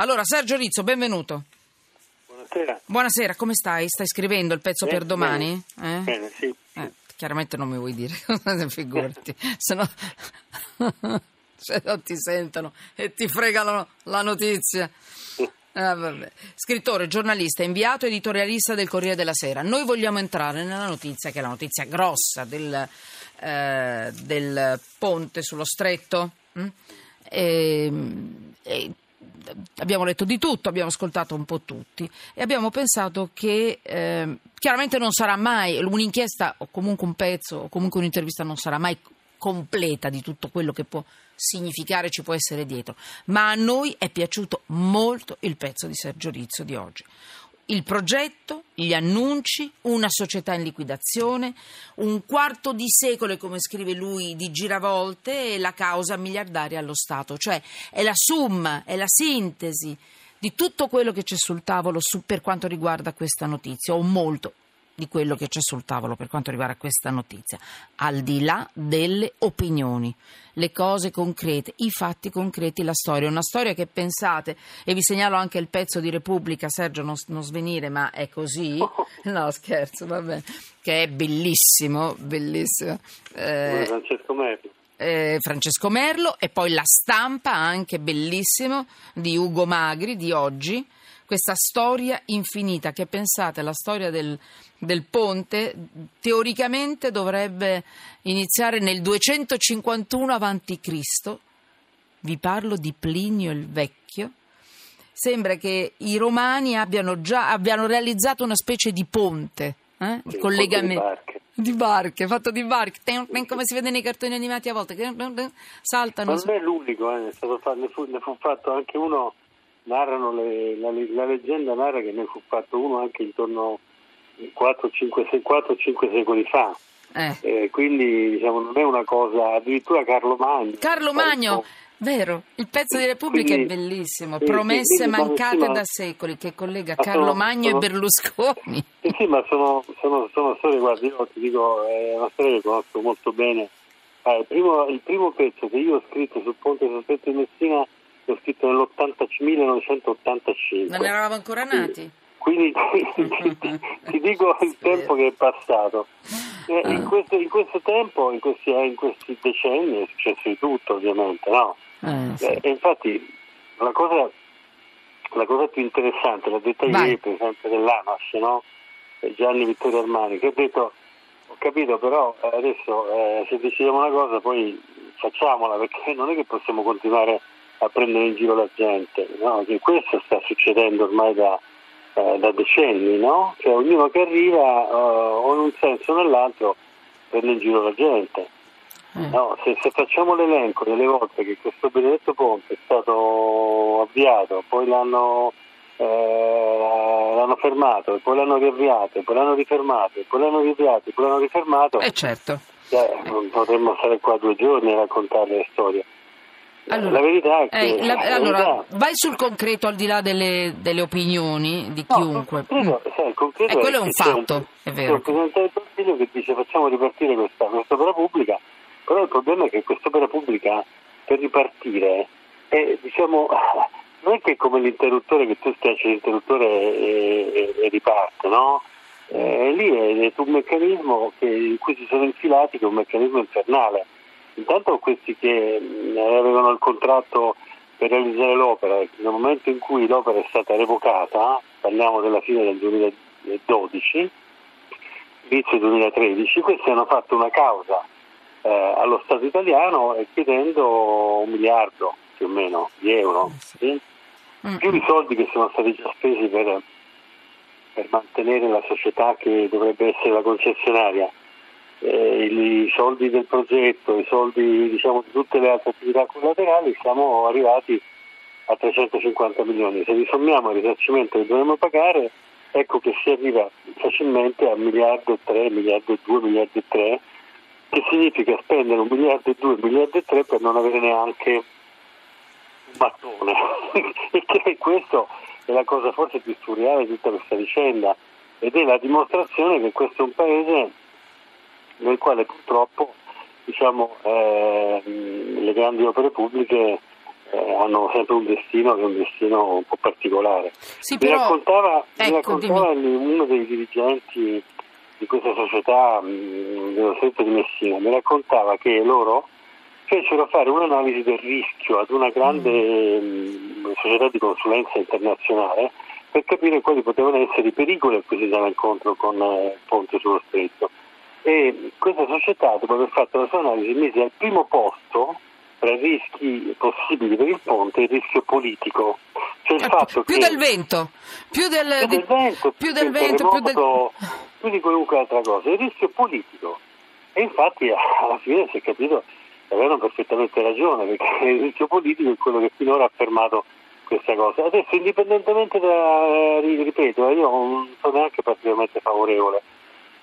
Allora, Sergio Rizzo, benvenuto. Buonasera. Buonasera, come stai? Stai scrivendo il pezzo Bene, per domani? Bene, Eh? bene, sì. Eh, chiaramente non mi vuoi dire, figurati, se no se no ti sentono e ti fregano la notizia. Vabbè. Scrittore, giornalista, inviato editorialista del Corriere della Sera. Noi vogliamo entrare nella notizia, che è la notizia grossa del, eh, del ponte sullo stretto. mm? E- e abbiamo letto di tutto, abbiamo ascoltato un po' tutti e abbiamo pensato che eh, chiaramente non sarà mai un'inchiesta o comunque un pezzo o comunque un'intervista non sarà mai completa di tutto quello che può significare, ci può essere dietro, ma a noi è piaciuto molto il pezzo di Sergio Rizzo di oggi. Il progetto, gli annunci, una società in liquidazione, un quarto di secolo, come scrive lui, di giravolte e la causa miliardaria allo Stato. Cioè è la somma, è la sintesi di tutto quello che c'è sul tavolo su- per quanto riguarda questa notizia, o molto di quello che c'è sul tavolo per quanto riguarda questa notizia, al di là delle opinioni, le cose concrete, i fatti concreti, la storia. Una storia che pensate, e vi segnalo anche il pezzo di Repubblica, Sergio non, non svenire, ma è così, no scherzo, vabbè, che è bellissimo, bellissimo. Eh, Francesco Merli. eh, Francesco Merlo e poi la stampa anche bellissimo di Ugo Magri di oggi questa storia infinita che pensate la storia del, del ponte teoricamente dovrebbe iniziare nel 251 a.C. vi parlo di Plinio il Vecchio sembra che i romani abbiano già abbiano realizzato una specie di ponte eh? Un collegamento di barche. di barche, fatto di barche, come si vede nei cartoni animati a volte, che saltano. Ma non è l'unico, eh, è stato fa- ne, fu, ne fu fatto anche uno, le- la, la leggenda narra che ne fu fatto uno anche intorno 4-5 secoli fa. Eh. Eh, quindi diciamo, non è una cosa, addirittura Carlo Magno. Carlo Magno, vero, il pezzo di Repubblica Quindi- è bellissimo, sì, promesse sì, mancate sono- da secoli che collega Ma Carlo sono- Magno e sono- Berlusconi. Sì, sì, ma sono, sono, sono storie, guarda, io ti dico, è una storia che conosco molto bene. Ah, il, primo, il primo pezzo che io ho scritto sul ponte sul Stretto di Messina l'ho scritto nell'80 1985. Non eravamo ancora nati? Quindi ti, ti dico il tempo che è passato. E in, questo, in questo tempo, in questi, in questi decenni è successo di tutto ovviamente, no? Eh, sì. Eh, e infatti la cosa, la cosa più interessante l'ha detta ieri il presidente dell'ANAS, no? Eh, Gianni Vittorio Armani, che ha detto ho capito però eh, adesso eh, se decidiamo una cosa poi facciamola perché non è che possiamo continuare a prendere in giro la gente, no? che questo sta succedendo ormai da, eh, da decenni, no? Cioè ognuno che arriva eh, o in un senso o nell'altro prende in giro la gente. Eh. No, se, se facciamo l'elenco delle volte che questo benedetto ponte è stato avviato, poi l'hanno, eh, l'hanno fermato, e poi l'hanno riavviato, e poi l'hanno rifermato, e poi l'hanno riavviato, e poi l'hanno rifermato, Eh, certo. eh, non potremmo stare qua due giorni a raccontare. Allora, la verità è che... eh, la- la allora, verità- vai sul concreto al di là delle, delle opinioni di No, chiunque. concreto- sai, il concreto Eh, quello è un c'è fatto, è c'è vero. un Presidente del Consiglio che dice facciamo ripartire questa, questa opera pubblica, però il problema è che questa opera pubblica per ripartire è, diciamo, non è che è come l'interruttore che tu schiacci l'interruttore e, e- e riparte, no? Eh, lì è, è un meccanismo che- in cui si sono infilati che è un meccanismo infernale. Intanto questi che mh, avevano il contratto per realizzare l'opera, nel momento in cui l'opera è stata revocata, parliamo della fine del 2012, inizio 2013, questi hanno fatto una causa eh, allo Stato italiano eh, chiedendo un miliardo più o meno di euro, sì? Mm. più i soldi che sono stati già spesi per, per mantenere la società che dovrebbe essere la concessionaria. Eh, i, soldi del progetto, i soldi diciamo, di tutte le altre attività collaterali, siamo arrivati a 350 milioni. Se li al risarcimento che dovremmo pagare, ecco che si arriva facilmente a miliardo e 3, miliardo e 2, miliardo e 3, che significa spendere un miliardo e 2, miliardo e 3 per non avere neanche un mattone. che questo è la cosa forse più surreale di tutta questa vicenda ed è la dimostrazione che questo è un paese nel quale purtroppo diciamo, eh, le grandi opere pubbliche eh, hanno sempre un destino che è un destino un po' particolare. Sì, mi però... raccontava, ecco, mi raccontava uno dei dirigenti di questa società mh, dello stretto di Messina, mi raccontava che loro fecero fare un'analisi del rischio ad una grande mm. mh, società di consulenza internazionale per capire quali potevano essere i pericoli a cui si andava incontro con eh, il ponte sullo stretto. E questa società, dopo aver fatto la sua analisi, mise al primo posto tra i rischi possibili per il ponte il rischio politico. Cioè il Eh, fatto più che del vento, più del, più del vento, più del vento, più del... più di qualunque altra cosa, il rischio politico. E infatti alla fine si è capito che avevano perfettamente ragione, perché il rischio politico è quello che finora ha fermato questa cosa. Adesso indipendentemente da, ripeto, io non sono neanche particolarmente favorevole,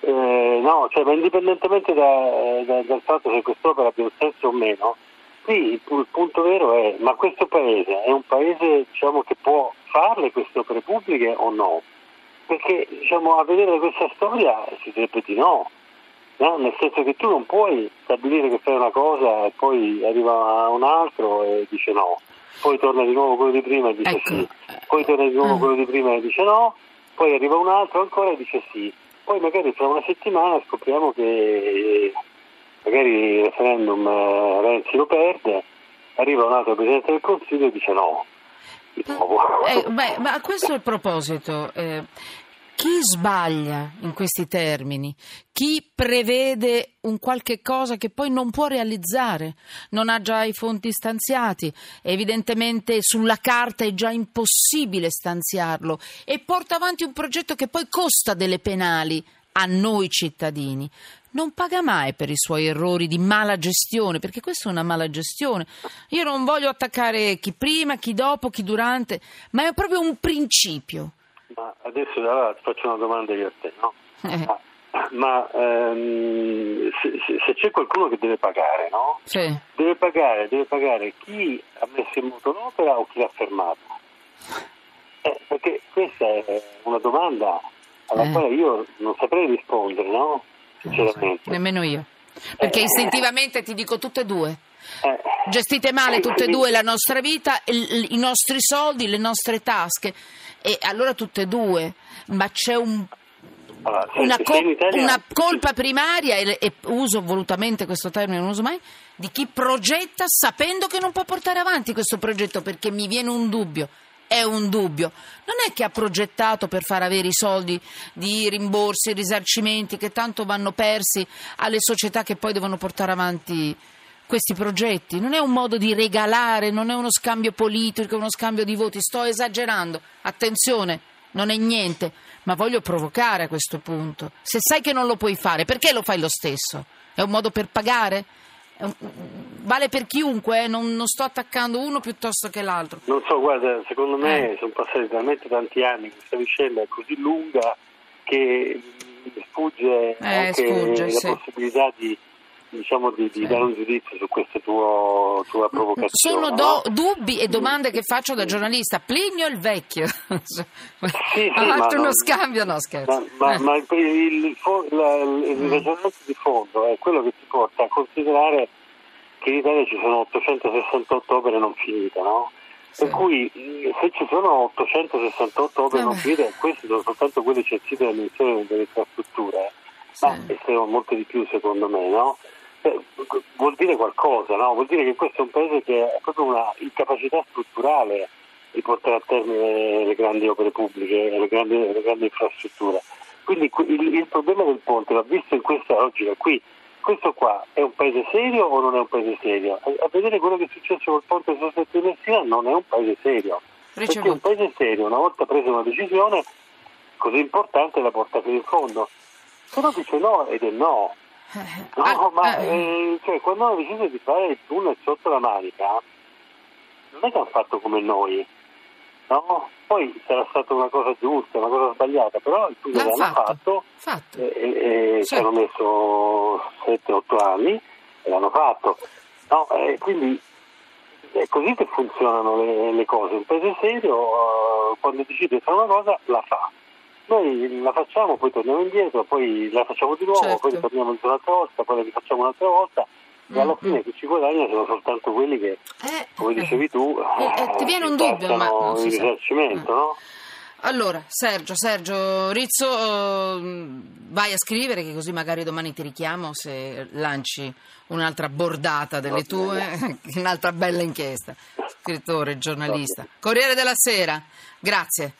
eh, no, cioè, ma indipendentemente da, da, dal fatto se quest'opera abbia un senso o meno, qui il, il punto vero è, ma questo paese è un paese diciamo, che può farle queste opere pubbliche o no? Perché diciamo, a vedere questa storia si direbbe di no. No? Nel senso che tu non puoi stabilire che fai una cosa e poi arriva un altro e dice no, poi torna di nuovo quello di prima e dice Ecco. sì, poi torna di nuovo Ah. quello di prima e dice no, poi arriva un altro ancora e dice sì, poi magari fra una settimana scopriamo che eh, magari il referendum eh, Renzi lo perde, arriva un altro Presidente del Consiglio e dice no. Di nuovo. Eh, beh, ma a questo proposito, eh, chi sbaglia in questi termini? Chi prevede un qualche cosa che poi non può realizzare, non ha già i fondi stanziati, evidentemente sulla carta è già impossibile stanziarlo e porta avanti un progetto che poi costa delle penali a noi cittadini. Non paga mai per i suoi errori di mala gestione, perché questa è una mala gestione. Io non voglio attaccare chi prima, chi dopo, chi durante, ma è proprio un principio. Ma adesso ti faccio una domanda io a te, no? Eh. Ma, ma, ehm, se, se- c'è qualcuno che deve pagare, no? Sì. Deve pagare, deve pagare chi ha messo in moto l'opera o chi l'ha fermata? Eh, perché questa è una domanda alla Eh. quale io non saprei rispondere, no? Sinceramente. Nemmeno io. Perché istintivamente ti dico tutte e due. Eh, Gestite male eh, tutte e due la nostra vita, i nostri soldi, le nostre tasche. E allora tutte e due. Ma c'è un allora, una, co- Italia- una colpa primaria, e, e uso volutamente questo termine, non uso mai, di chi progetta sapendo che non può portare avanti questo progetto perché mi viene un dubbio. È un dubbio. Non è che ha progettato per far avere i soldi di rimborsi, risarcimenti che tanto vanno persi alle società che poi devono portare avanti questi progetti. Non è un modo di regalare, non è uno scambio politico, uno scambio di voti. Sto esagerando. Attenzione, non è niente, ma voglio provocare a questo punto. Se sai che non lo puoi fare, perché lo fai lo stesso? È un modo per pagare? Vale per chiunque, eh? non, non sto attaccando uno piuttosto che l'altro. Non so, guarda, secondo me Eh. sono passati talmente tanti anni, questa vicenda è così lunga che sfugge anche sfugge, la sì. possibilità di, diciamo, di, di Sì. dare un giudizio su questa tua, tua provocazione. Sono no? do- dubbi e domande che faccio da giornalista. Plinio il vecchio. sì, ha ma fatto uno non- scambio, no scherzo. Ma, ma- Eh. ma il, il- il il Mm. ragionamento di fondo è quello che ti porta a considerare che in Italia ci sono 868 opere non finite, no? Sì. Per cui se ci sono 868 opere non Vabbè. finite, queste sono soltanto quelle censite dal Ministero delle Infrastrutture, Sì. ma e sono molte di più secondo me, no? Eh, Vuol dire qualcosa, no? Vuol dire che questo è un paese che ha proprio una incapacità strutturale di portare a termine le grandi opere pubbliche le grandi, le grandi infrastrutture. Quindi il, il problema del ponte va visto in questa logica qui. Questo qua è un paese serio o non è un paese serio? A, a vedere quello che è successo col ponte sullo Stretto di Messina non è un paese serio. Perché un paese serio, una volta presa una decisione così importante, la porta fino in fondo. Se no dice no ed è no. No, Ah, ma eh, eh, cioè, quando hanno deciso di fare il tunnel sotto la Manica, non è che hanno fatto come noi, no? Poi sarà stata una cosa giusta, una cosa sbagliata, però il tunnel L'hanno l'hanno fatto. fatto, e, e- Sì. ci hanno messo 7-8 anni e l'hanno fatto. No, eh, quindi è così che funzionano le, le cose. Un paese serio, eh, quando decide di fare una cosa, la fa. Noi la facciamo, poi torniamo indietro, poi la facciamo di nuovo, Certo. poi torniamo un'altra volta, poi la rifacciamo un'altra volta e alla fine chi ci guadagna sono soltanto quelli che, Eh, come dicevi tu, eh, eh, ti viene un dubbio, ma non il sa. risarcimento, no? Allora, Sergio, Sergio Rizzo, eh, vai a scrivere che così magari domani ti richiamo se lanci un'altra bordata delle tue, un'altra bella inchiesta. Scrittore, giornalista. Corriere della Sera, grazie.